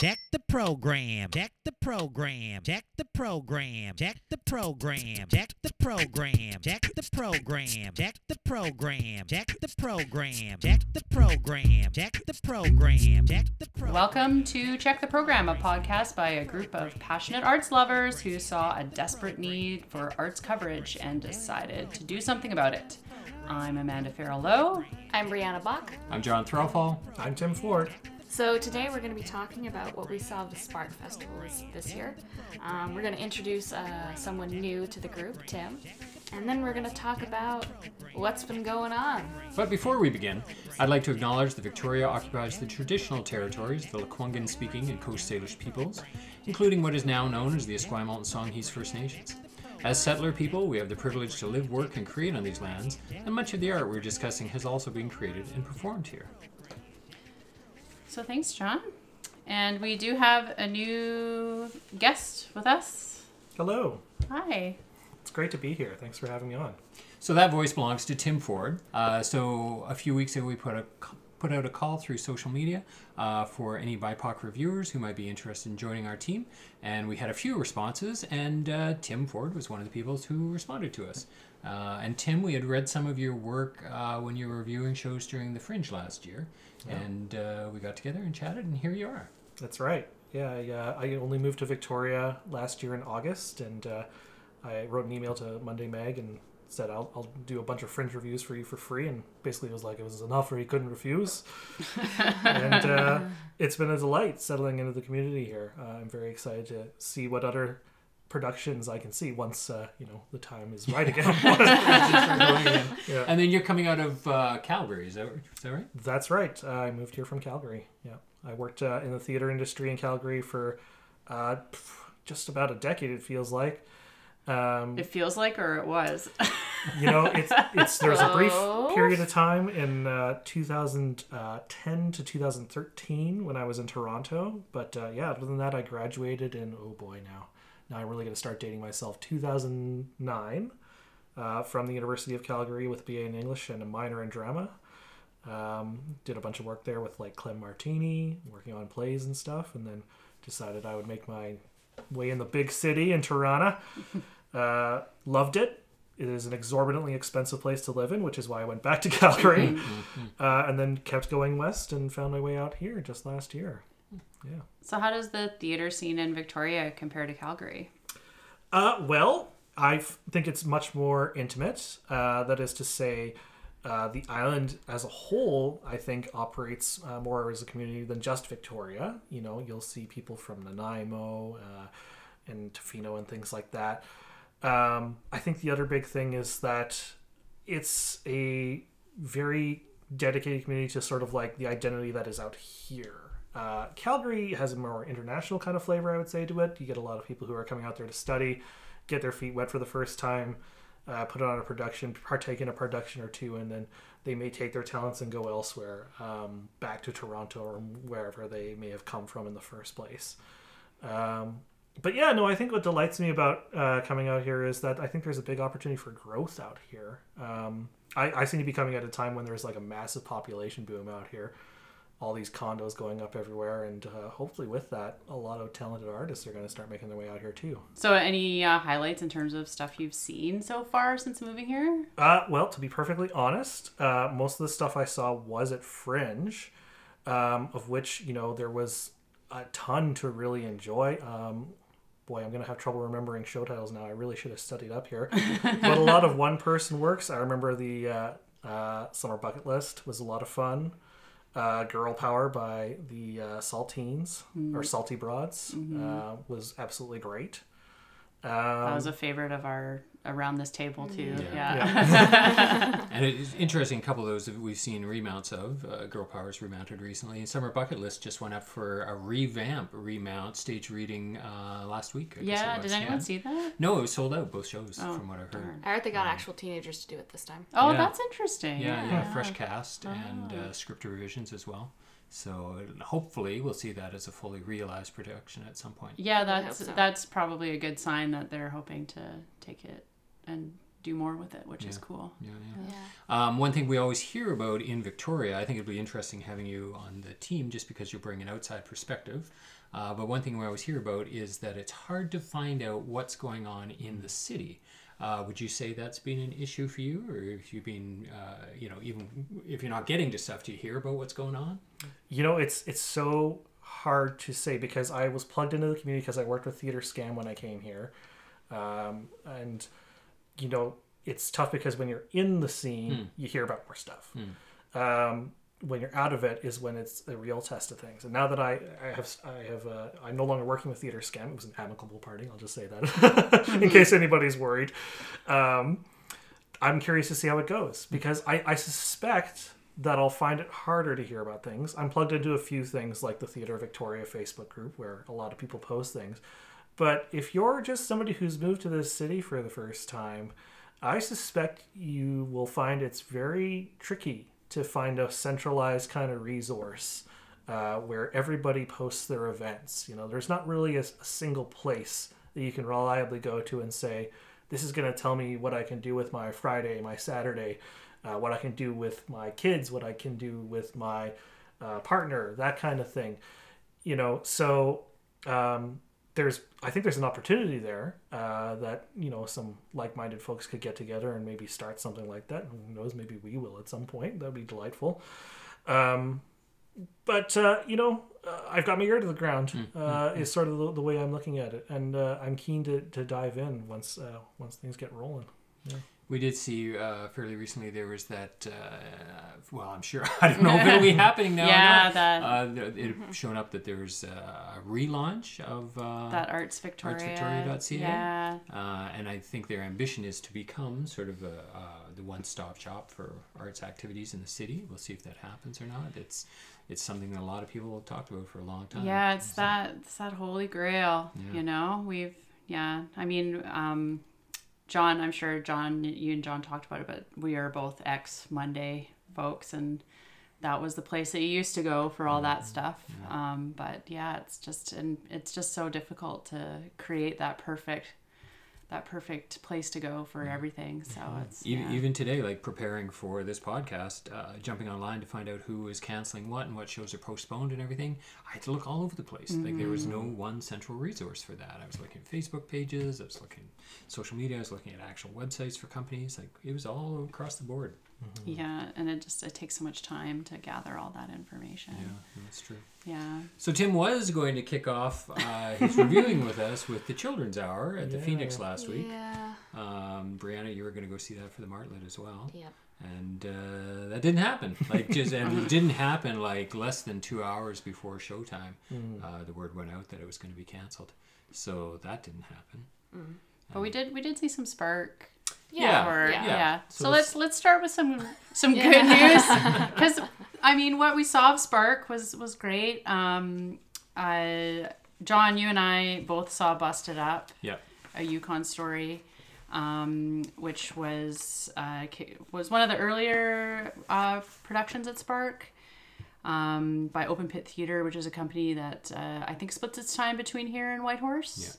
Check the program. Check the program. Check the program. Check the program. Check the program. Check the program. Check the program. Check the program. Check the program. Check the program. Check the program. Welcome to Check the Program, a podcast by a group of passionate arts lovers who saw a desperate need for arts coverage and decided to do something about it. I'm Amanda Farrell Lowe. I'm Brianna Bach. I'm John Threlfall. I'm Tim Ford. So today we're going to be talking about what we saw of the Spark festivals this year. Um, we're going to introduce uh, someone new to the group, Tim, and then we're going to talk about what's been going on. But before we begin, I'd like to acknowledge that Victoria occupies the traditional territories of the Lekwungen speaking and Coast Salish peoples, including what is now known as the Esquimalt and Songhees First Nations. As settler people, we have the privilege to live, work, and create on these lands, and much of the art we're discussing has also been created and performed here. So thanks, John. And we do have a new guest with us. Hello. Hi. It's great to be here. Thanks for having me on. So that voice belongs to Tim Ford. Uh, so a few weeks ago, we put a put out a call through social media uh, for any BIPOC reviewers who might be interested in joining our team, and we had a few responses. And uh, Tim Ford was one of the people who responded to us. Uh, and Tim, we had read some of your work uh, when you were reviewing shows during the Fringe last year, and uh, we got together and chatted, and here you are. That's right. Yeah, I, uh, I only moved to Victoria last year in August, and uh, I wrote an email to Monday Mag and said I'll, I'll do a bunch of fringe reviews for you for free, and basically it was like it was enough, or he couldn't refuse. and uh, it's been a delight settling into the community here. Uh, I'm very excited to see what other productions I can see once uh, you know the time is right again. yeah. And then you're coming out of uh, Calgary, is that, is that right? That's right. Uh, I moved here from Calgary. Yeah, I worked uh, in the theater industry in Calgary for uh, just about a decade. It feels like. Um, It feels like, or it was. you know, it's it's there's a brief period of time in uh, 2010 to 2013 when I was in Toronto. But uh, yeah, other than that, I graduated in oh boy, now now I'm really going to start dating myself. 2009 uh, from the University of Calgary with BA in English and a minor in drama. Um, did a bunch of work there with like Clem Martini, working on plays and stuff, and then decided I would make my way in the big city in Toronto. Uh, loved it. It is an exorbitantly expensive place to live in, which is why I went back to Calgary, uh, and then kept going west and found my way out here just last year. Yeah. so, how does the theater scene in Victoria compare to Calgary? Uh, well, I think it's much more intimate. Uh, that is to say, uh, the island as a whole, I think, operates uh, more as a community than just Victoria. You know, you'll see people from Nanaimo uh, and Tofino and things like that. Um, I think the other big thing is that it's a very dedicated community to sort of like the identity that is out here. Uh, Calgary has a more international kind of flavor, I would say, to it. You get a lot of people who are coming out there to study, get their feet wet for the first time, uh, put on a production, partake in a production or two, and then they may take their talents and go elsewhere, um, back to Toronto or wherever they may have come from in the first place. Um, but yeah, no, I think what delights me about uh, coming out here is that I think there's a big opportunity for growth out here. Um, I, I seem to be coming at a time when there's like a massive population boom out here, all these condos going up everywhere, and uh, hopefully with that, a lot of talented artists are going to start making their way out here too. So, any uh, highlights in terms of stuff you've seen so far since moving here? Uh, well, to be perfectly honest, uh, most of the stuff I saw was at Fringe, um, of which you know there was a ton to really enjoy. Um, boy, I'm gonna have trouble remembering show titles now. I really should have studied up here. but a lot of one-person works. I remember the uh, uh, Summer Bucket List was a lot of fun. Uh, Girl Power by the uh, Saltines or Salty Broads uh, was absolutely great. Um, That was a favorite of our around this table too. Yeah. yeah. And it is interesting. A couple of those we've seen remounts of. Uh, Girl Power's remounted recently, and Summer Bucket List just went up for a revamp remount stage reading uh, last week. I guess it Yeah, was, did anyone yeah. see that? No, it was sold out both shows Oh, from what I've heard. darn. I heard they got actual teenagers to do it this time. Oh, Yeah. that's interesting. Yeah, Yeah, yeah, fresh cast and Oh. uh, script revisions as well. So hopefully we'll see that as a fully realized production at some point. Yeah, that's so. that's probably a good sign that they're hoping to take it and do more with it, which is cool. Yeah, yeah. Yeah. Um, one thing we always hear about in Victoria, I think it'd be interesting having you on the team just because you bring an outside perspective. Uh, but one thing we always hear about is that it's hard to find out what's going on in the city. Uh, would you say that's been an issue for you, or if you've been, uh, you know, even if you're not getting to stuff, do you hear about what's going on? You know, it's it's so hard to say because I was plugged into the community because I worked with Theater SKAM when I came here, um, and you know it's tough because when you're in the scene, you hear about more stuff. Um, when you're out of it is when it's a real test of things. And now that I, I have I have uh, I'm no longer working with Theater SKAM. It was an amicable party. I'll just say that in case anybody's worried. Um, I'm curious to see how it goes because I, I suspect that I'll find it harder to hear about things. I'm plugged into a few things like the Theatre Victoria Facebook group where a lot of people post things. But if you're just somebody who's moved to this city for the first time, I suspect you will find it's very tricky to find a centralized kind of resource uh, where everybody posts their events. You know, there's not really a, a single place that you can reliably go to and say, this is going to tell me what I can do with my Friday, my Saturday, uh, what I can do with my kids, what I can do with my uh, partner, that kind of thing. You know, so um, there's, I think there's an opportunity there uh, that you know some like-minded folks could get together and maybe start something like that. Who knows? Maybe we will at some point. That'd be delightful. Um, but uh, you know, uh, I've got my ear to the ground. Uh, is sort of the, the way I'm looking at it, and uh, I'm keen to, to dive in once uh, once things get rolling. We did see uh, fairly recently there was that. Uh, well, I'm sure I don't know if it'll be happening now. Yeah, that- uh, it shown up that there's a relaunch of uh, That Arts Victoria. artsvictoria.ca. Yeah. Uh, and I think their ambition is to become sort of a, uh, the one-stop shop for arts activities in the city. We'll see if that happens or not. It's it's something that a lot of people have talked about for a long time. Yeah, it's that it's that holy grail. Yeah. You know, we've yeah. I mean, um, John. I'm sure John, you and John talked about it, but we are both ex Monday folks, and that was the place that you used to go for all Mm-hmm. that stuff. Um, but yeah, it's just and it's just so difficult to create that perfect that perfect place to go for mm-hmm. everything. So mm-hmm. it's Even, yeah. even today, like preparing for this podcast, uh, jumping online to find out who is canceling what and what shows are postponed and everything, I had to look all over the place. Like there was no mm-hmm. one central resource for that. I was looking at Facebook pages, I was looking social media, I was looking at actual websites for companies. Like it was all across the board. Yeah, and it just it takes so much time to gather all that information. Yeah, that's true. Yeah. So Tim was going to kick off uh, his reviewing with us with the Children's Hour at the Phoenix last week. Yeah. Um, Brianna, you were going to go see that for the Martlet as well. Yep. and uh, that didn't happen. Like just and it didn't happen like less than two hours before showtime. Uh, the word went out that it was going to be canceled, so that didn't happen. But we did we did see some spark Yeah, or yeah. yeah. So So, let's- let's let's start with some some Yeah. good news because I mean what we saw of Spark was was great. Um, uh, John, you and I both saw Busted Up, Yeah, a Yukon story, um, which was uh, was one of the earlier uh, productions at Spark. Um, by Open Pit Theater, which is a company that uh, I think splits its time between here and Whitehorse.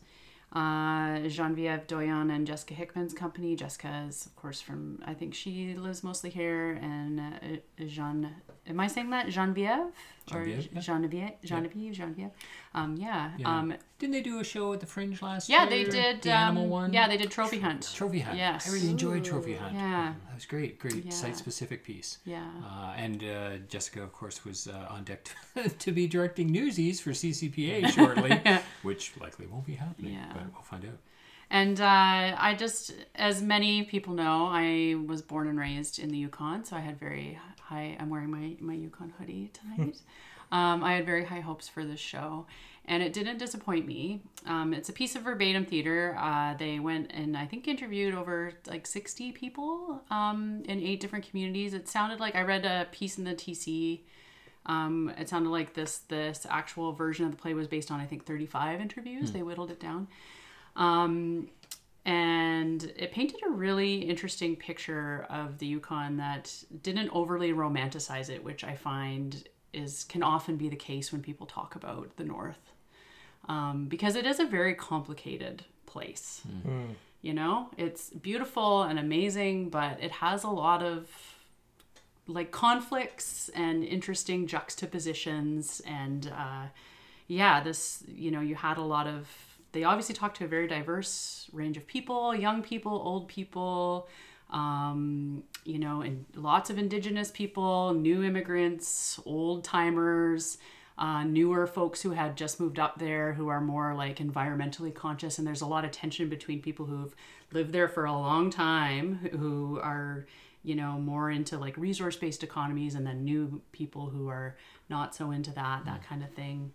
Uh, Genevieve Doyon and Jessica Hickman's company. Jessica is, of course, from I think she lives mostly here, and uh, Jean. Am I saying that Genevieve or Genevieve, yeah. Genevieve? Genevieve, Genevieve. Um, yeah. yeah. Um, Didn't they do a show at the Fringe last yeah, year? Yeah, they did. the um, animal one. Yeah, they did Trophy Hunt. Trophy Hunt. Yes. I really enjoyed Trophy Hunt. Yeah. that was great. Great Yeah. site-specific piece. Yeah. Uh, and uh, Jessica, of course, was uh, on deck to, to be directing Newsies for CCPA shortly, which likely won't be happening, Yeah. but we'll find out. And uh, I just, as many people know, I was born and raised in the Yukon, so I had very high. I'm wearing my my Yukon hoodie tonight. um, I had very high hopes for this show, and it didn't disappoint me. Um, it's a piece of verbatim theater. Uh, they went and I think interviewed over like 60 people um, in eight different communities. It sounded like I read a piece in the TC. Um, it sounded like this this actual version of the play was based on I think 35 interviews. They whittled it down. Um, and it painted a really interesting picture of the Yukon that didn't overly romanticize it, which I find is can often be the case when people talk about the North, um, because it is a very complicated place. You know, it's beautiful and amazing, but it has a lot of like conflicts and interesting juxtapositions and uh, yeah this you know you had a lot of they obviously talk to a very diverse range of people young people old people um, you know and lots of indigenous people new immigrants old timers uh, newer folks who had just moved up there who are more like environmentally conscious. And there's a lot of tension between people who've lived there for a long time who are you know more into like resource based economies and then new people who are not so into that that kind of thing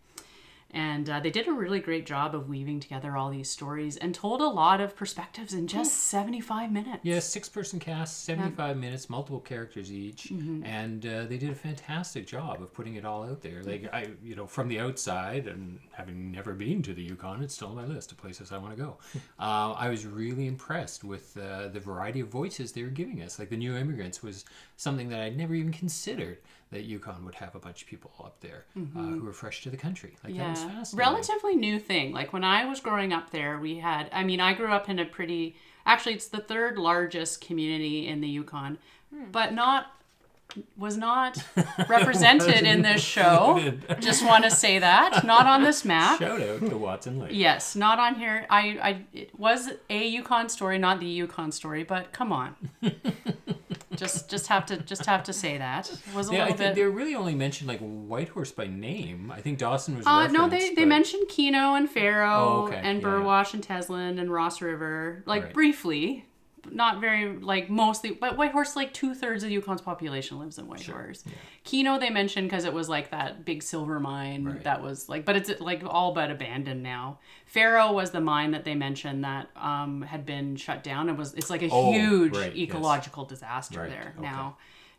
and uh, they did a really great job of weaving together all these stories and told a lot of perspectives in just 75 minutes Yeah, six person cast, 75 minutes, multiple characters each, Mm-hmm. and uh, they did a fantastic job of putting it all out there. Like, I, you know, from the outside, and having never been to the Yukon, it's still on my list of places I want to go. uh, I was really impressed with uh, the variety of voices they were giving us. Like, the new immigrants was something that I'd never even considered that Yukon would have a bunch of people up there uh, who were fresh to the country. Like, that was Mm-hmm. yeah. fascinating. relatively new thing. Like when i was growing up there we had i mean i grew up in a pretty actually it's the third largest community in the yukon but not was not represented in this show. Just want to say that. Not on this map. Shout out to Watson Lake. yes not on here. I i it was a yukon story not the yukon story but come on just just have to just have to say that it was a Yeah, little bit they really only mentioned like Whitehorse by name. I think Dawson was. Uh, no, they, referenced, they mentioned Keno and Faro Oh, okay. and Yeah, Burwash and Teslin and Ross River, like Right. briefly, but not very, like mostly. But Whitehorse, like two thirds of Yukon's population lives in Whitehorse. Keno they mentioned because it was like that big silver mine Right. that was like, but it's like all but abandoned now. Faro was the mine that they mentioned that um, had been shut down. It was it's like a Oh, huge right, yes. ecological disaster Right, there okay. now.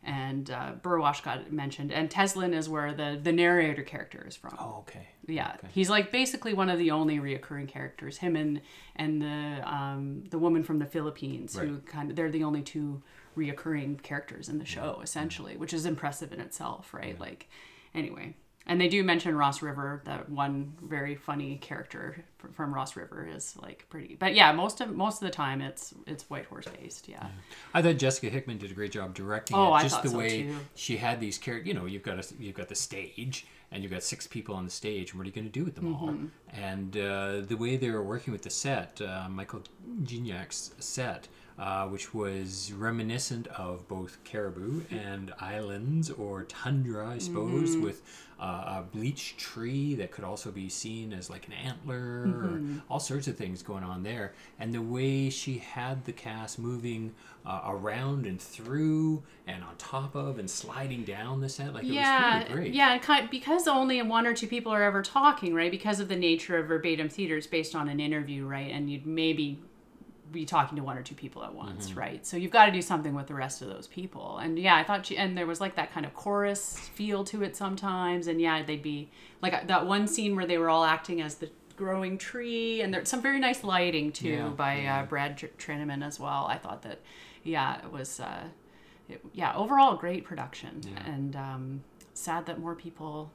And uh, Burwash got mentioned, and Teslin is where the the narrator character is from. Oh, okay. Yeah, he's like basically one of the only reoccurring characters. Him and and the um, the woman from the Philippines, who kind of they're the only two reoccurring characters in the show, essentially, which is impressive in itself, right? Like, anyway, and they do mention Ross River. That one very funny character from Ross River is like pretty, but yeah, most of most of the time it's it's Whitehorse based. Yeah, I thought Jessica Hickman did a great job directing Oh, it. I Just thought the so, way too. she had these characters. You know, you've got a, you've got the stage, and you've got six people on the stage. And what are you going to do with them all? Mm-hmm. And uh, the way they were working with the set, uh, Michael Gignac's set. Uh, which was reminiscent of both caribou and islands or tundra, I suppose, Mm-hmm. with uh, a bleached tree that could also be seen as like an antler, Mm-hmm. or all sorts of things going on there. And the way she had the cast moving uh, around and through and on top of and sliding down the set, like it yeah, was really great. yeah, kind because only one or two people are ever talking, right? Because of the nature of verbatim theater, it's based on an interview, right? And you'd maybe be talking to one or two people at once, Mm-hmm. right? So you've got to do something with the rest of those people. And yeah, I thought she and there was like that kind of chorus feel to it sometimes. And yeah, they'd be like uh, that one scene where they were all acting as the growing tree, and there's some very nice lighting too Yeah, by uh, Brad Tr- as well. I thought that, yeah, it was. Uh, it, yeah, overall great production, and um, sad that more people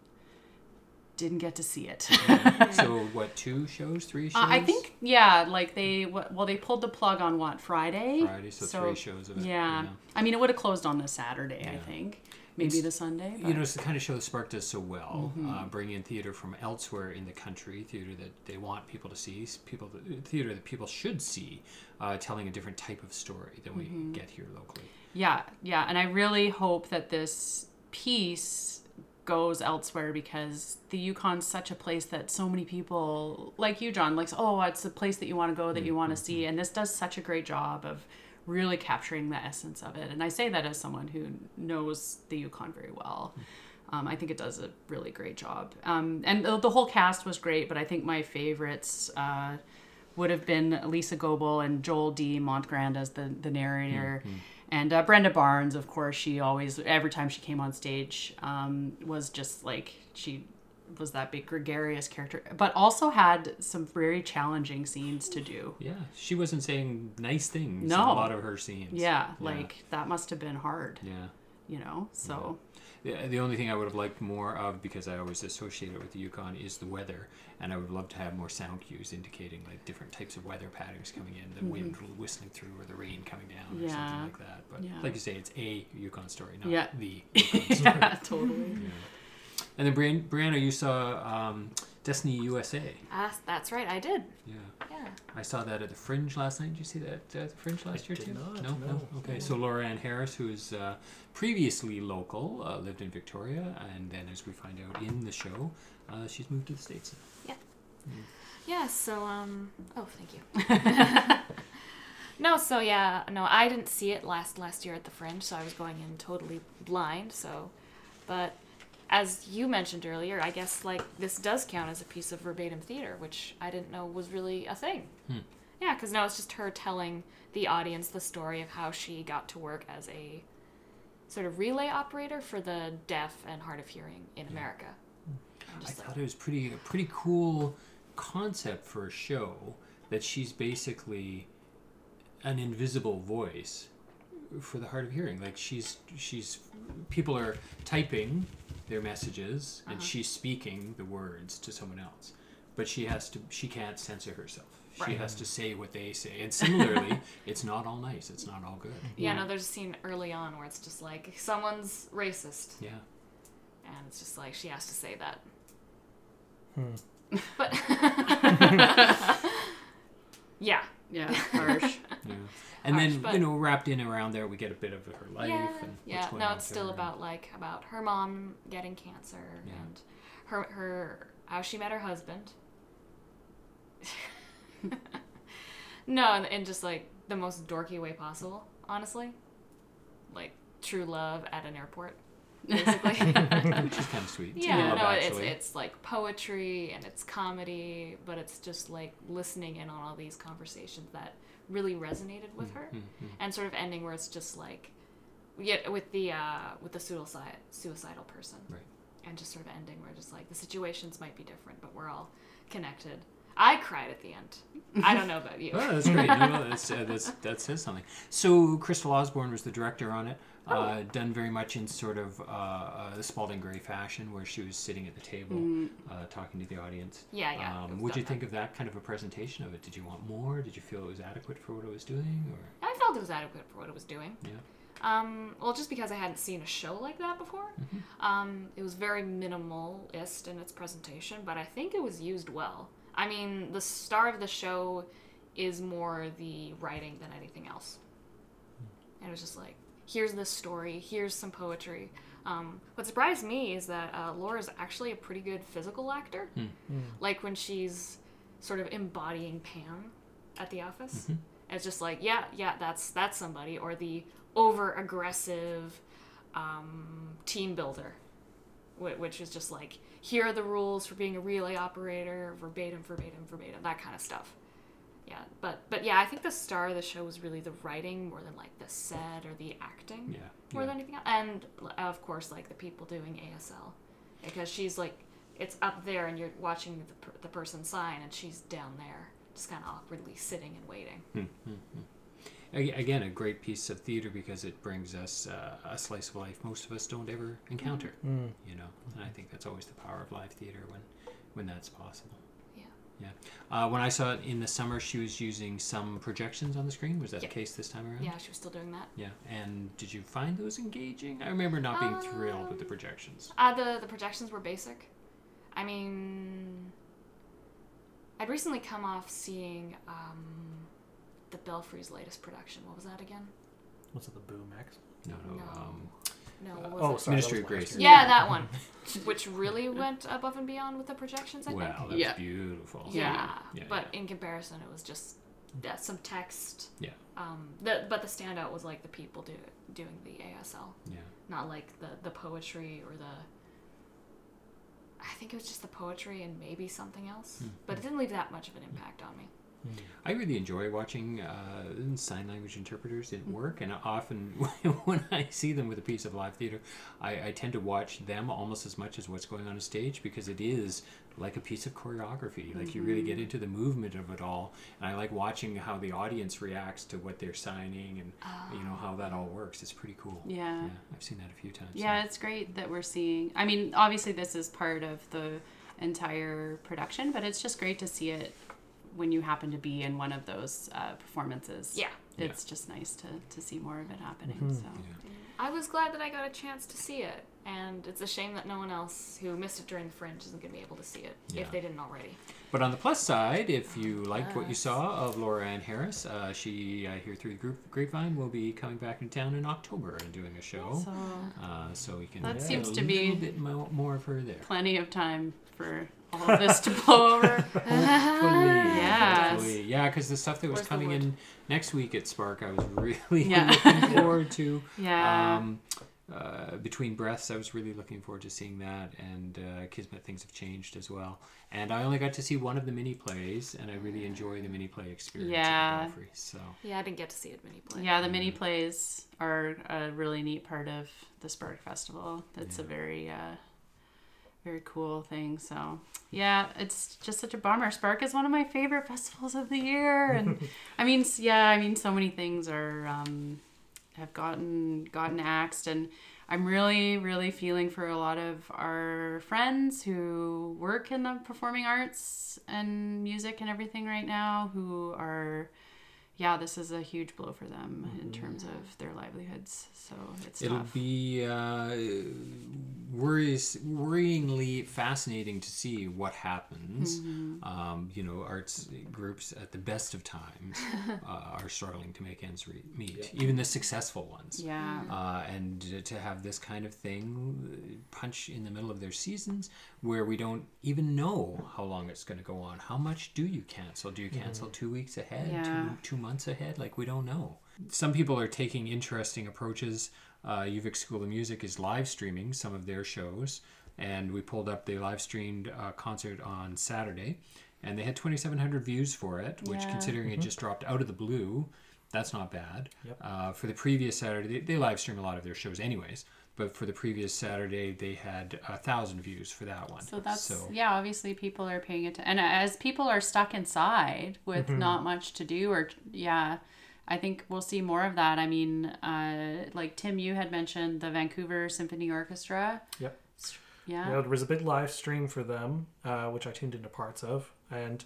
didn't get to see it. so what? Two shows? Three shows? Uh, I think yeah, like they well they pulled the plug on what Friday. Friday, so, three shows of it. Yeah, I mean it would have closed on the Saturday, I think, maybe It's- the Sunday. But... You know, it's the kind of show that Spark does so well, Mm-hmm. uh, bringing in theater from elsewhere in the country, theater that they want people to see, people that, theater that people should see, uh, telling a different type of story than we Mm-hmm. get here locally. Yeah, yeah, and I really hope that this piece goes elsewhere because the Yukon's such a place that so many people, like you, John, likes, oh, it's a place that you want to go, that you want to see, and this does such a great job of really capturing the essence of it. And I say that as someone who knows the Yukon very well. Um, I think it does a really great job. Um, and the, the whole cast was great, but I think my favorites uh, would have been Lisa Goebel and Joel D. Montgrand as the, the narrator. And uh, Brenda Barnes, of course, she always, every time she came on stage, um, was just like, she was that big gregarious character, but also had some very challenging scenes to do. Yeah, she wasn't saying nice things in No. a lot of her scenes. Yeah, like that must have been hard, Yeah. you know? So, the, the only thing I would have liked more of because I always associate it with the Yukon is the weather, and I would love to have more sound cues indicating like different types of weather patterns coming in, the wind whistling through or the rain coming down or Mm-hmm. Something like that. But Yeah. like you say, it's a Yukon story, not Yeah. the Yukon story. yeah, totally. And then Brian, Brianna, you saw um, Destiny USA. Ah, that's right, I did. Yeah. Yeah. I saw that at the Fringe last night. Did you see that at the Fringe last year did too? not, no, no. Okay, so Laura Ann Harris, who is uh, previously local, uh, lived in Victoria, and then as we find out in the show, uh, she's moved to the states. Yeah. Yeah, so um oh thank you. no, so yeah, no, I didn't see it last last year at the Fringe, so I was going in totally blind, so but as you mentioned earlier, I guess like this does count as a piece of verbatim theater, which I didn't know was really a thing. Hmm. Yeah, because now it's just her telling the audience the story of how she got to work as a sort of relay operator for the deaf and hard of hearing in America. I'm I like, thought it was pretty a pretty cool concept for a show that she's basically an invisible voice for the hard of hearing. Like she's she's people are typing their messages and she's speaking the words to someone else, but she has to she can't censor herself. She Right. has to say what they say, and similarly, it's not all nice. It's not all good. Yeah, no, there's a scene early on where it's just like someone's racist, Yeah. and it's just like she has to say that. Hmm. But yeah, Yeah, harsh. Yeah. And Harsh, then but- you know, wrapped in around there, we get a bit of her life yeah, and yeah. going No, on it's still her. about like about her mom getting cancer Yeah. and her her how she met her husband. no, and, and just like the most dorky way possible, honestly, like true love at an airport, basically. which is kind of sweet. It's Yeah, love, no, it's it's like poetry and it's comedy, but it's just like listening in on all these conversations that really resonated with her, Mhm. and sort of ending where it's just like, yeah, with the uh, with the suicide suicidal person, Right. and just sort of ending where just like the situations might be different, but we're all connected. I cried at the end. I don't know about you. Oh, that's great. No, no, that's, uh, that's, that says something. So, Crystal Osborne was the director on it. Oh. Uh, done very much in sort of uh, uh, the Spalding Gray fashion, where she was sitting at the table uh, talking to the audience. Yeah, yeah, Um, what'd you think of that kind of a presentation of it? Did you want more? Did you feel it was adequate for what it was doing? Or I felt it was adequate for what it was doing. yeah, Um, well, just because I hadn't seen a show like that before, um, it was very minimalist in its presentation, but I think it was used well. I mean, the star of the show is more the writing than anything else. And it was just like, here's this story, here's some poetry. Um, what surprised me is that uh, Laura's actually a pretty good physical actor. Like when she's sort of embodying Pam at the office. It's just like, yeah, yeah, that's that's somebody, or the over aggressive um, team builder, whi- which is just like, here are the rules for being a relay operator, verbatim, verbatim, verbatim, that kind of stuff. Yeah, but but yeah, I think the star of the show was really the writing more than like the set or the acting yeah, more yeah. than anything else. And of course, like the people doing ASL, because she's like, it's up there and you're watching the, the person sign, and she's down there, just kind of awkwardly sitting and waiting. Ag- Again, a great piece of theater because it brings us uh, a slice of life most of us don't ever encounter. Mm. You know, and I think that's always the power of live theater when, when that's possible. Yeah. Yeah. Uh, when I saw it in the summer, she was using some projections on the screen. Was that Yeah. the case this time around? Yeah, she was still doing that. Yeah. And did you find those engaging? I remember not being thrilled with the Um, projections. Uh, the the projections were basic. I mean, I'd recently come off seeing um, the Belfry's latest production. What was that again? What's it, the Boom X? No, no. No. Um, No, Uh, what was oh, it? sorry, Ministry that of Grace. last Yeah, that one, which really went above and beyond with the projections. I well, think. that's Yeah. beautiful. Yeah, Yeah, but yeah. in comparison, it was just yeah, some text. Yeah. Um, the, but the standout was like the people do, doing the ASL, Yeah. not like the the poetry or the. I think it was just the poetry and maybe something else, Hmm. but it didn't leave that much of an impact on me. Mm. I really enjoy watching uh, sign language interpreters at mm. work, and often when I see them with a piece of live theater, I, I tend to watch them almost as much as what's going on a stage because it is like a piece of choreography. Like you really get mm-hmm. into the movement of it all, and I like watching how the audience reacts to what they're signing and you know how that all works. It's pretty cool. Yeah. yeah I've seen that a few times. Yeah, it's great that we're seeing. I mean, obviously, this is part of the entire production, but it's just great to see it when you happen to be in one of those uh, performances. Yeah. It's just nice to, to see more of it happening. Mm-hmm. So, I was glad that I got a chance to see it, and it's a shame that no one else who missed it during the Fringe isn't going to be able to see it Yeah. if they didn't already. But on the plus side, if you liked what you saw of Laura Ann Harris, uh, she, I hear through the group Grapevine, will be coming back in town in October and doing a show. so Uh, so you can That get seems a to be- little bit mo- more of her there. plenty of time for all of this to blow over. Yes. Hopefully. Yeah, because the stuff that was Where's coming in next week at Spark, I was really Yeah. looking forward to. Yeah. Um, uh, between breaths, I was really looking forward to seeing that, and uh, Kismet things have changed as well. And I only got to see one of the mini plays, and I really enjoy the mini play experience. Yeah. at Belfry, so Yeah, I didn't get to see it mini play. Yeah, the mini plays are a really neat part of the Spark Festival. It's a very, uh, very cool thing. So, yeah, it's just such a bummer. Spark is one of my favorite festivals of the year, and I mean, yeah, I mean, so many things are um, have gotten gotten axed, and I'm really, really feeling for a lot of our friends who work in the performing arts and music and everything right now, who are yeah, this is a huge blow for them in terms of their livelihoods. So it's it'll tough. be uh, worries, worryingly fascinating to see what happens. Mm-hmm. Um, you know, arts groups at the best of times uh, are struggling to make ends re- meet, even the successful ones. yeah. Uh, and to have this kind of thing uh, punch in the middle of their seasons where we don't even know how long it's going to go on. How much do you cancel? Do you cancel two weeks ahead? Yeah. Two, two months ahead? Like, we don't know. Some people are taking interesting approaches. Uh, UVic School of Music is live streaming some of their shows. And we pulled up, the live streamed a concert on Saturday. And they had 2,700 views for it, which, Yeah. considering it just dropped out of the blue, that's not bad. Yep. Uh, for the previous Saturday, they, they live stream a lot of their shows anyways. But for the previous Saturday, they had a thousand views for that one. So that's so yeah. Obviously, people are paying attention, and as people are stuck inside with Mm-hmm. not much to do, or yeah, I think we'll see more of that. I mean, uh, like Tim, you had mentioned the Vancouver Symphony Orchestra. Yep. Yeah. You know, there was a big live stream for them, uh, which I tuned into parts of, and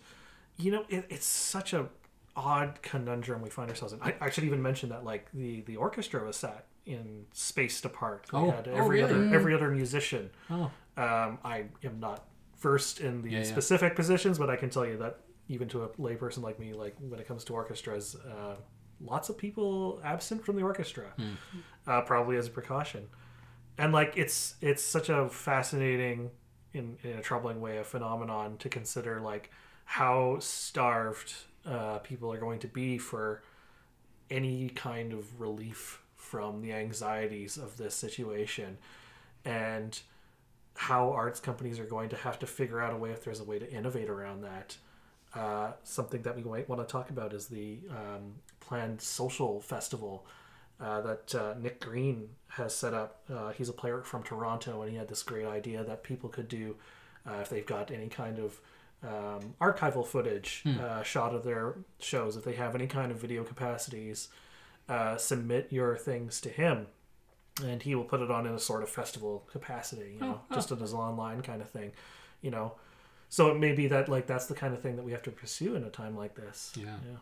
you know, it, it's such a odd conundrum we find ourselves in. I, I should even mention that like the the orchestra was sat in spaced apart. We Oh, had oh, every really? other every other musician. oh, Um, I am not versed in the Yeah, yeah. specific positions, but I can tell you that even to a layperson like me, like when it comes to orchestras, uh, lots of people absent from the orchestra, uh, probably as a precaution. And like it's it's such a fascinating, in in a troubling way, a phenomenon to consider like how starved uh, people are going to be for any kind of relief from the anxieties of this situation, and how arts companies are going to have to figure out a way if there's a way to innovate around that. Uh, something that we might want to talk about is the um, planned social festival uh, that uh, Nick Green has set up. Uh, he's a player from Toronto, and he had this great idea that people could do uh, if they've got any kind of um, archival footage uh, shot of their shows, if they have any kind of video capacities, uh, submit your things to him and he will put it on in a sort of festival capacity, you know, just as an online kind of thing, you know. So it may be that like that's the kind of thing that we have to pursue in a time like this. Yeah. Yeah.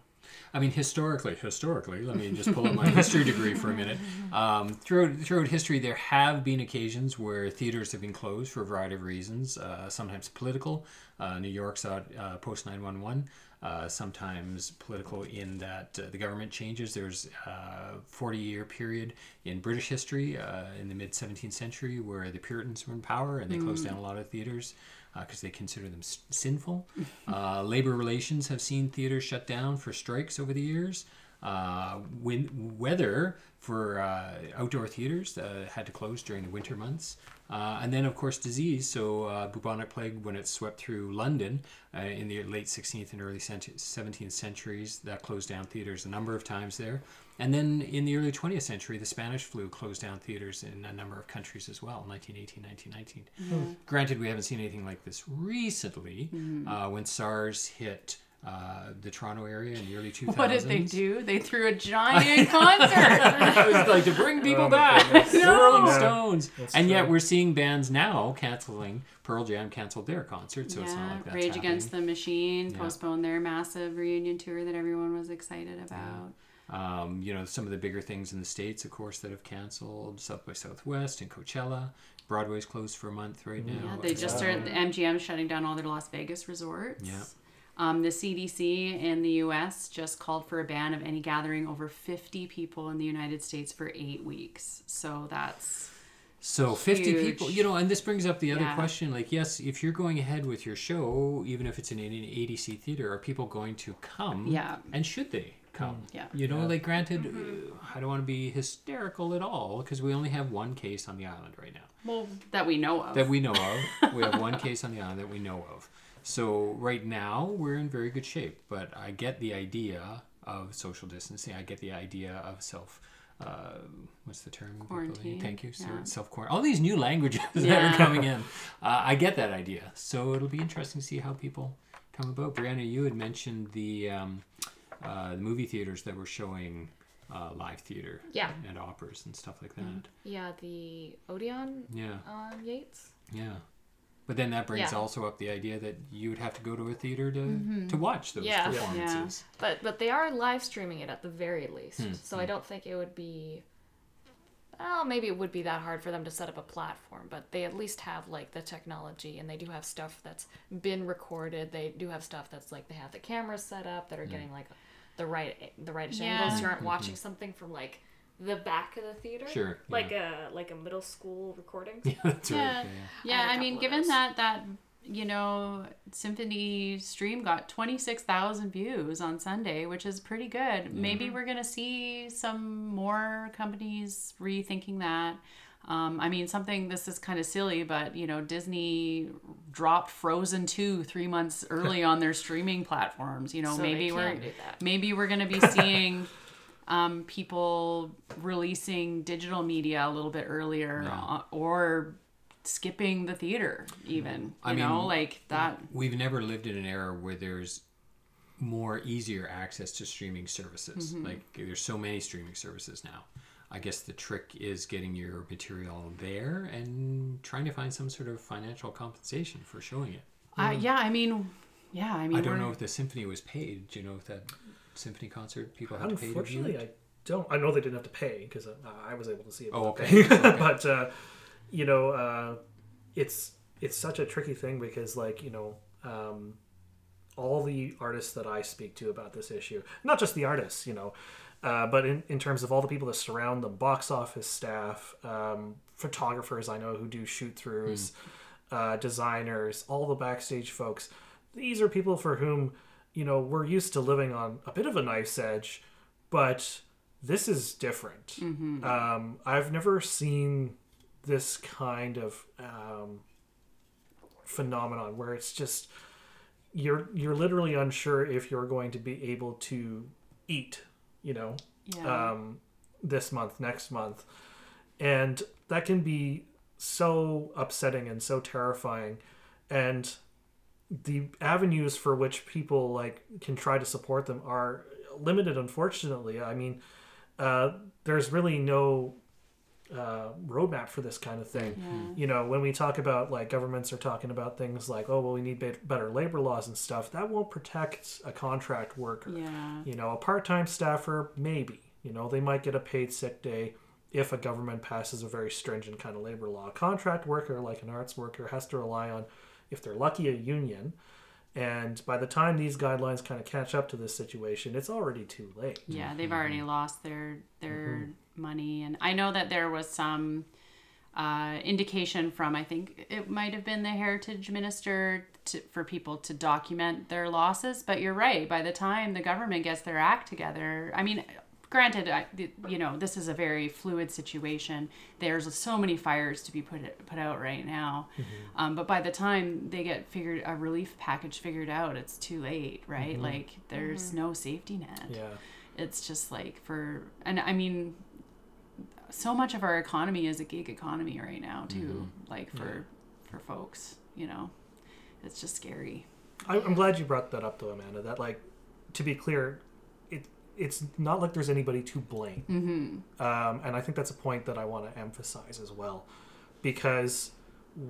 I mean, historically, historically, let me just pull up my history degree for a minute. Um, throughout, throughout history, there have been occasions where theaters have been closed for a variety of reasons, uh, sometimes political. Uh, New York saw it uh, post 911. Uh, sometimes political in that uh, the government changes. There's a 40 year period in British history uh, in the mid 17th century where the Puritans were in power and they closed down a lot of theaters because they consider them s- sinful. Uh, labor relations have seen theaters shut down for strikes over the years. Uh, win- weather for uh, outdoor theaters uh, had to close during the winter months. Uh, and then, of course, disease. So, uh, bubonic plague, when it swept through London uh, in the late 16th and early 17th centuries, that closed down theaters a number of times there. And then in the early 20th century, the Spanish flu closed down theaters in a number of countries as well, 1918, 1919. Granted, we haven't seen anything like this recently. Uh, when SARS hit uh, the Toronto area in the early 2000s. What did they do? They threw a giant concert. it was like to bring people Oh back. goodness. The Rolling Stones. that's And yet we're seeing bands now canceling. Pearl Jam canceled their concert, so it's not yeah, like that's Rage happening. Against the Machine Yeah. postponed their massive reunion tour that everyone was excited about. Um, you know, some of the bigger things in the States, of course, that have canceled. South by Southwest and Coachella. Broadway's closed for a month right now. Yeah, they just started the MGM shutting down all their Las Vegas resorts. Yeah. Um, the CDC in the U.S. just called for a ban of any gathering over 50 people in the United States for eight weeks. So that's So 50 Huge. people, you know, and this brings up the other Yeah. question like, yes, if you're going ahead with your show, even if it's in an ADC theater, are people going to come? Yeah. And should they come? Yeah. You know, like, granted, uh, I don't want to be hysterical at all because we only have one case on the island right now well that we know of. that we know of. we have one case on the island that we know of. So right now we're in very good shape, but I get the idea of social distancing. I get the idea of self. Uh, what's the term? Quarantine, Thank you, yeah. Self quarantine. All these new languages that Yeah. are coming in. Uh, I get that idea. So it'll be interesting to see how people come about. Brianna, you had mentioned the um, uh, the movie theaters that were showing uh, live theater Yeah. and operas and stuff like that. Mm. Yeah, the Odeon Yeah. um, Yates. Yeah. But then that brings Yeah. also up the idea that you would have to go to a theater to mm-hmm. to watch those Yeah. Yeah. But but they are live streaming it at the very least. Hmm, So I hmm. don't think it would be well, maybe it would be that hard for them to set up a platform, but they at least have like the technology and they do have stuff that's been recorded. They do have stuff that's like they have the cameras set up that are hmm. getting like the right the right Yeah. angles. You aren't mm-hmm. watching something from like the back of the theater. Sure. Like a like a middle school recording. yeah, that's right. Yeah. Yeah, Yeah, had a I mean, given that that you know Symphony Stream got twenty six thousand views on Sunday, which is pretty good. Maybe we're gonna see some more companies rethinking that. Um, I mean, something this is kind of silly, but you know, Disney dropped Frozen two three months early on their streaming platforms. You know, So maybe we're can do that. maybe we're gonna be seeing um, people releasing digital media a little bit earlier uh, or skipping the theater even you I know mean, like that We've never lived in an era where there's more easier access to streaming services. Mm-hmm. Like there's so many streaming services now. I guess the trick is getting your material there and trying to find some sort of financial compensation for showing it. uh, yeah i mean yeah i mean I don't know if the symphony was paid. Do you know if that symphony concert people had to pay to view Unfortunately, it? I don't. I know they didn't have to pay because uh, I was able to see it. Oh, without okay. paying. but uh, you know, uh, it's it's such a tricky thing because, like, you know, um, all the artists that I speak to about this issue, not just the artists, you know, uh, but in, in terms of all the people that surround them, box office staff, um, photographers I know who do shoot throughs, uh, designers, all the backstage folks. These are people for whom, you know, we're used to living on a bit of a knife's edge, but this is different. Um, I've never seen this kind of um, phenomenon where it's just you're you're literally unsure if you're going to be able to eat, you know, yeah. um, this month, next month, and that can be so upsetting and so terrifying, and the avenues for which people like can try to support them are limited. Unfortunately, I mean, uh, there's really no uh, roadmap for this kind of thing. You know, when we talk about like governments are talking about things like, oh, well, we need be- better labor laws and stuff, that won't protect a contract worker. yeah You know, a part time staffer, maybe. You know, they might get a paid sick day if a government passes a very stringent kind of labor law. A contract worker, like an arts worker, has to rely on, if they're lucky, a union. And by the time these guidelines kind of catch up to this situation, it's already too late. yeah they've already lost their their money and i know that there was some uh, indication from I think it might have been the heritage minister to, for people to document their losses. But you're right. By the time the government gets their act together, I mean, granted, I, you know, this is a very fluid situation. There's so many fires to be put put out right now. Mm-hmm. Um, but by the time they get figured a relief package figured out, it's too late, right? Mm-hmm. Like there's mm-hmm. no safety net Yeah. it's just like for and i mean so much of our economy is a gig economy right now too like for for folks you know it's just scary I, I'm glad you brought that up, though, Amanda. That, like, to be clear, it it's not like there's anybody to blame, mm-hmm. um, and I think that's a point that I want to emphasize as well, because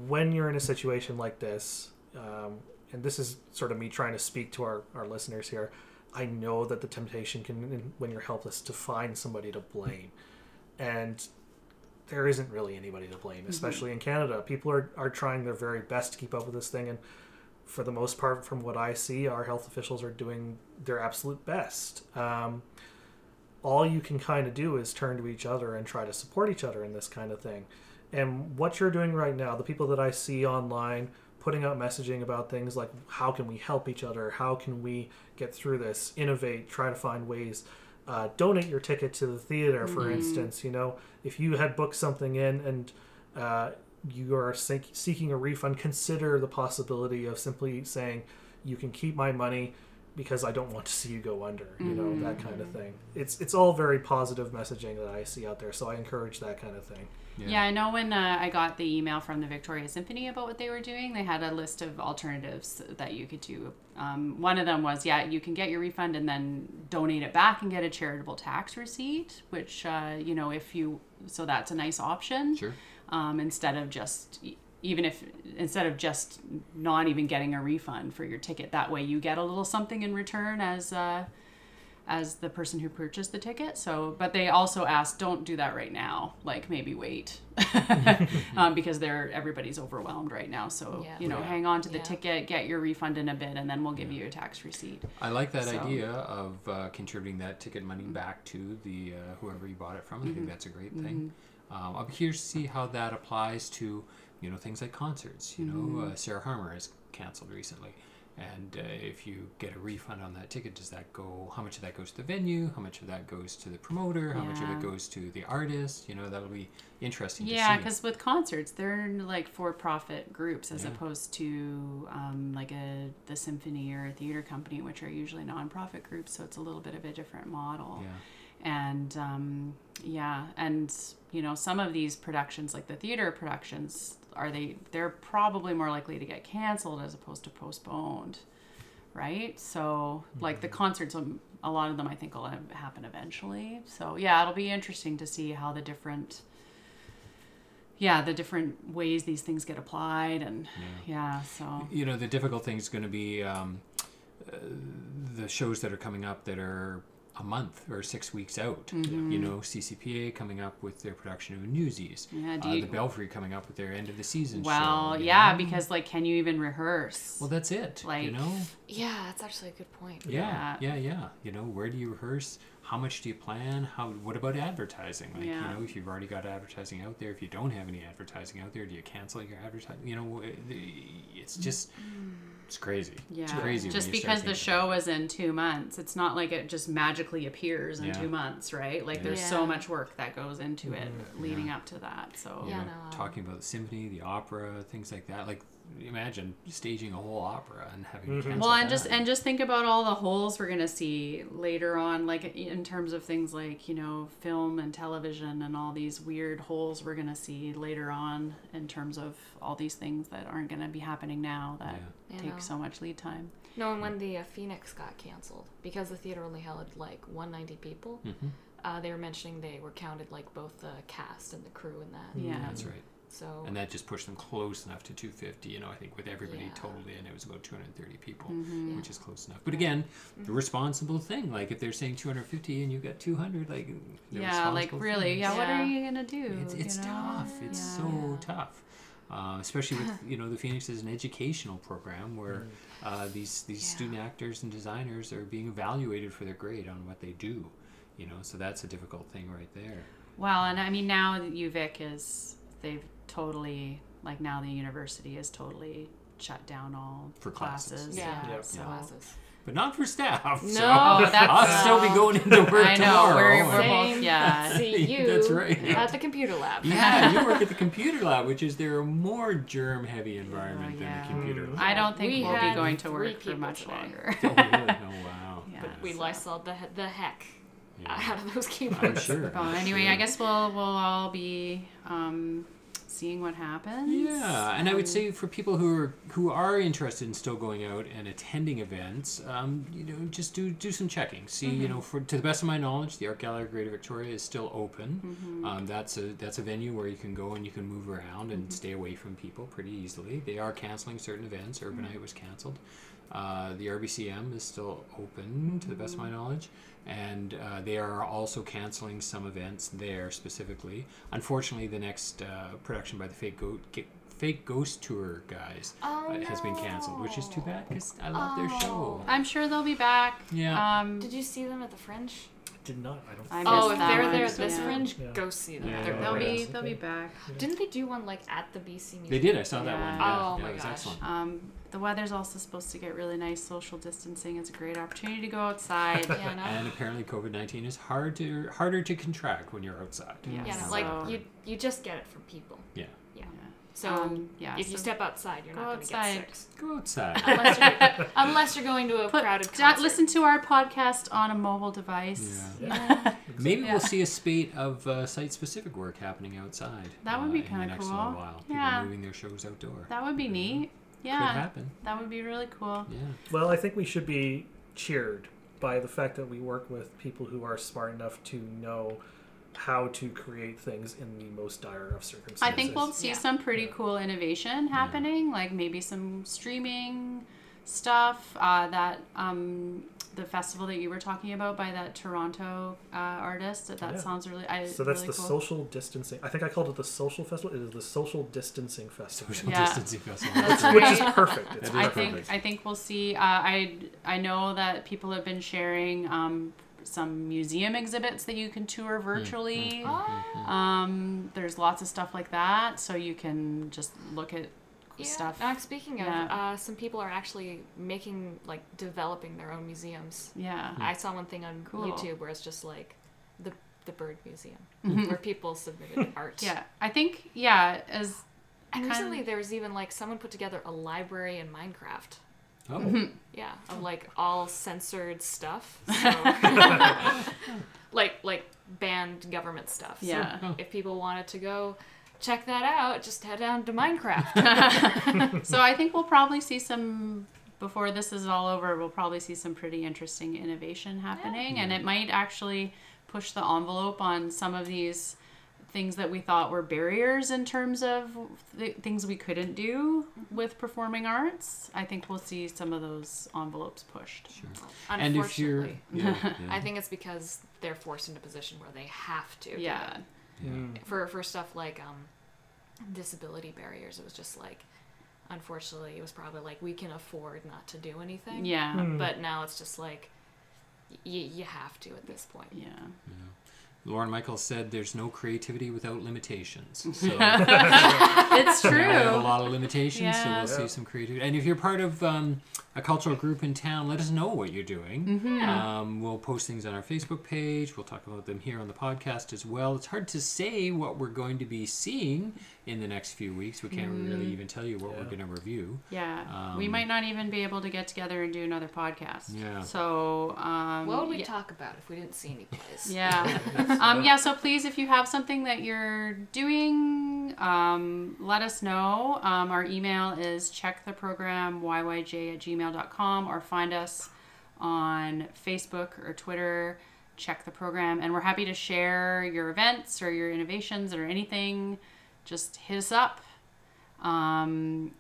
when you're in a situation like this, um, and this is sort of me trying to speak to our, our listeners here, I know that the temptation can, when you're helpless, to find somebody to blame, and there isn't really anybody to blame, especially in Canada. People are, are trying their very best to keep up with this thing, and for the most part, from what I see, our health officials are doing their absolute best. Um, all you can kind of do is turn to each other and try to support each other in this kind of thing. And what you're doing right now, the people that I see online putting out messaging about things like how can we help each other, how can we get through this, innovate, try to find ways. Uh, donate your ticket to the theater, for instance. You know, if you had booked something in and uh, you are seeking a refund, consider the possibility of simply saying, "You can keep my money because I don't want to see you go under." You know that kind of thing. It's it's all very positive messaging that I see out there, so I encourage that kind of thing. yeah, i know when uh, i got the email from the victoria symphony about what they were doing they had a list of alternatives that you could do um, one of them was yeah you can get your refund and then donate it back and get a charitable tax receipt which uh, you know if you so that's a nice option Sure. Um, instead of just even if instead of just not even getting a refund for your ticket that way you get a little something in return as uh, as the person who purchased the ticket so but they also asked don't do that right now like maybe wait um, because they're everybody's overwhelmed right now so Yeah. you know Yeah. hang on to the Yeah. ticket get your refund in a bit and then we'll give you a tax receipt I like that So- idea of uh, contributing that ticket money back to the uh, whoever you bought it from. I think that's a great thing. Um, I'm curious to see how that applies to you know things like concerts. You know, uh, Sarah Harmer has canceled recently, and uh, if you get a refund on that ticket, does that go? How much of that goes to the venue? How much of that goes to the promoter? How much of it goes to the artist? You know, that'll be interesting. yeah to see. because with concerts they're like for-profit groups as Yeah. opposed to um, like a the symphony or a theater company which are usually nonprofit groups so it's a little bit of a different model Yeah. And um, yeah and you know some of these productions like the theater productions are they they're probably more likely to get canceled as opposed to postponed right? So like the concerts um, a lot of them i think will happen eventually. So yeah it'll be interesting to see how the different yeah the different ways these things get applied and yeah, so. You know the difficult thing is going to be um, uh, the shows that are coming up that are a month or six weeks out. Mm-hmm. You know, CCPA coming up with their production of Newsies. Yeah, do uh, you- the Belfry coming up with their end of the season well show. you yeah know? because like can you even rehearse Well, that's it. Like, you know. Yeah, that's actually a good point. Yeah, yeah, yeah. You know, where do you rehearse? How much do you plan? How? What about advertising? Like, Yeah. you know, if you've already got advertising out there, if you don't have any advertising out there, do you cancel your advertising? You know, it's just, it's crazy. Yeah, It's crazy. Just because the thinking show is in two months, it's not like it just magically appears in Yeah. two months, right? Like there's Yeah. so much work that goes into it leading up to that. So you Yeah, know, no. talking about the symphony, the opera, things like that. Like, imagine staging a whole opera and having mm-hmm. to cancel well, and that. just and just think about all the holes we're gonna see later on, like in terms of things like you know film and television and all these weird holes we're gonna see later on in terms of all these things that aren't gonna be happening now that Yeah. Take Yeah. so much lead time. No, and when the uh, Phoenix got canceled because the theater only held like 190 people, Mhm. uh, they were mentioning they were counted like both the cast and the crew in that. Yeah. that's right. So And that just pushed them close enough to 250. You know, I think with everybody Yeah. totaled in, it was about 230 people, Mm-hmm. which is close enough. But again, the responsible thing. Like if they're saying 250 and you got 200, like the yeah, like really, thing. yeah, What Yeah. are you gonna do? It's, it's you know? tough. It's Yeah. so tough. Uh, especially with you know the Phoenix is an educational program where uh, these these Yeah. student actors and designers are being evaluated for their grade on what they do. You know, so that's a difficult thing right there. Well, and I mean now UVic is they've totally like now the university is totally shut down all For classes. Yeah, Yeah, Yep. so classes. But not for staff. so No, that's- I'll still be going into work I know tomorrow. we're, we're both yeah. See you That's right. at the computer lab. Yeah, you work at the computer lab, which is their more germ-heavy environment Oh, than yeah. the computer lab. I don't think We we will be going to work for much today. longer. Oh, really? Oh, wow. Yeah. But we Lysol the the heck Yeah. out of those I'm keyboards. sure. Well, I'm anyway, sure. I guess we'll we'll all be um, seeing what happens. Yeah, and I would Um, say for people who are who are interested in still going out and attending events, um, you know, just do do some checking. See, you know, for to the best of my knowledge, the Art Gallery of Greater Victoria is still open. Um, that's a that's a venue where you can go and you can move around and stay away from people pretty easily. They are canceling certain events. Urbanite was canceled. Uh, the RBCM is still open to the best of my knowledge, and uh, they are also canceling some events there specifically. Unfortunately, the next uh, production by the Fake Goat. Fake Ghost Tour guys Oh, uh, has been canceled, which is too bad because I love their show. I'm sure they'll be back. Yeah. Um, Did you see them at the Fringe? Did not. I don't. I Oh, if they're there at this yeah. Fringe, Yeah. go see them. Yeah, They're yeah, They'll great. be they'll be back. Didn't they do one like at the BC Museum? They did. I saw that one. Yeah. Yeah, Oh yeah, my gosh. Um, the weather's also supposed to get really nice. Social distancing is a great opportunity to go outside. Yeah, no. And apparently, COVID nineteen is hard to harder to contract when you're outside. Yeah, yeah, so- like you you just get it from people. Yeah. Yeah. Yeah. So Um, yeah, if you step outside, you're go not going to get sick. Go outside. Unless you're, unless you're going to a Put, crowded concert. listen to our podcast on a mobile device. Yeah. Maybe Yeah. we'll see a spate of uh, site-specific work happening outside. That would uh, be in the kinda next cool. little while. People Yeah. moving their shows outdoor. That would be neat. Could Yeah, happen. that would be really cool. Yeah. Well, I think we should be cheered by the fact that we work with people who are smart enough to know how to create things in the most dire of circumstances. I think we'll see Yeah. some pretty Yeah. cool innovation happening, like maybe some streaming stuff. Uh, that um, the festival that you were talking about by that Toronto uh, artist. That, that Yeah. sounds really. I, So that's really the cool. social distancing. I think I called it the social festival. It is the social distancing festival, Social Yeah. distancing festival. That's That's which is perfect. It's I perfect. think perfect. I think we'll see. Uh, I I know that people have been sharing um, some museum exhibits that you can tour virtually. Oh, Um, there's lots of stuff like that, so you can just look at yeah. stuff. Uh, speaking of, Yeah. uh, some people are actually making like developing their own museums. Yeah. I saw one thing on Cool. YouTube where it's just like the the bird museum where people submitted art. Mm-hmm. Yeah. I think yeah, as And Kind- recently there was even like someone put together a library in Minecraft. Oh. Mm-hmm. Yeah, of like all censored stuff. So, like like banned government stuff. So Yeah. if people wanted to go check that out, just head down to Minecraft. so I think we'll probably see some before this is all over. We'll probably see some pretty interesting innovation happening, and it might actually push the envelope on some of these things that we thought were barriers in terms of the things we couldn't do mm-hmm. with performing arts. I think we'll see some of those envelopes pushed. And if you're, Unfortunately, yeah, yeah. I think it's because they're forced into a position where they have to. do Yeah. Mm. For for stuff like um, disability barriers, it was just like, unfortunately, it was probably like we can afford not to do anything. Yeah. Mm. But now it's just like, y- you have to at this point. Yeah. Lorne Michaels said there's no creativity without limitations. So It's true. we have a lot of limitations, so we'll see some creativity. And if you're part of um, a cultural group in town, let us know what you're doing. Mm-hmm. Um, we'll post things on our Facebook page. We'll talk about them here on the podcast as well. It's hard to say what we're going to be seeing in the next few weeks. We can't Mm-hmm. really even tell you what we're going to review. Yeah. we Um, might not even be able to get together and do another podcast. Yeah. So, um, What would we yeah. talk about if we didn't see any plays? Yeah. um, yeah, so please, if you have something that you're doing, um, let us know. Um, our email is checktheprogram.yyj at gmail.com or find us on Facebook or Twitter. Check the program. And we're happy to share your events or your innovations or anything. Just hit us up. Um,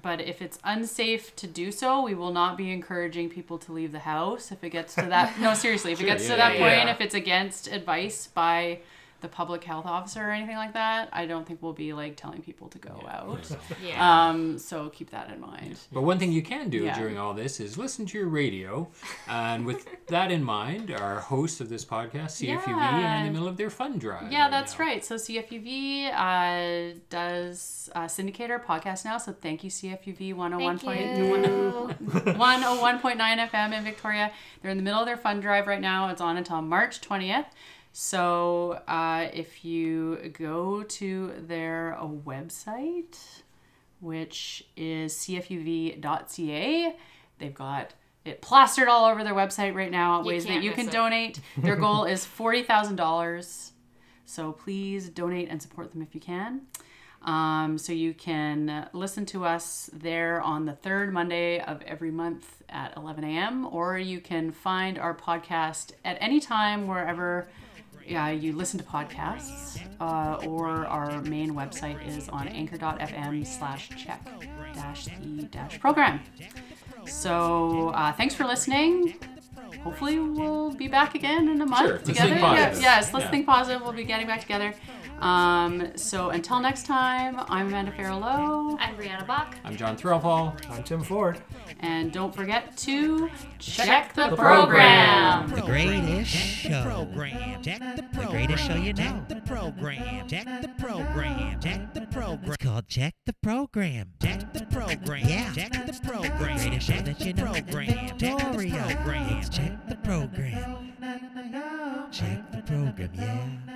but if it's unsafe to do so, we will not be encouraging people to leave the house. If it gets to that, no, seriously, if it Sure, gets yeah, to that yeah, point, yeah. if it's against advice by the public health officer or anything like that. I don't think we'll be like telling people to go out. Yeah. Um, so keep that in mind. But one thing you can do Yeah. during all this is listen to your radio. And with that in mind, our hosts of this podcast, CFUV, are in the middle of their fund drive. Yeah, right that's now. right. So CFUV uh, does uh, syndicate our podcast now. So thank you, CFUV 101. Thank you. 101.9 FM in Victoria. They're in the middle of their fund drive right now. It's on until March 20th. So uh, if you go to their uh, website, which is cfuv.ca, they've got it plastered all over their website right now. You ways that you can it. donate. Their goal is $40,000. So please donate and support them if you can. Um, so you can listen to us there on the third Monday of every month at 11 a.m. Or you can find our podcast at any time wherever yeah, you listen to podcasts. Uh, or our main website is on anchor.fm slash check dash the dash program. So uh, thanks for listening. Hopefully we'll be back again in a month Sure, let's together. think Yeah, yes, let's Yeah. think positive. We'll be getting back together. Um, so until next time, I'm Amanda Farrellow, I'm Brianna Bach. I'm John Threlfall. I'm Tim Ford. and don't forget to Check the program. The greatest show. The Program. Check the program. The greatest show you know. The program. Check the program. Check the program. It's called Check the Program. Check the program. Yeah. Check the program. The greatest show that you know. Program. Check the program. Check the program. Check the program. Yeah.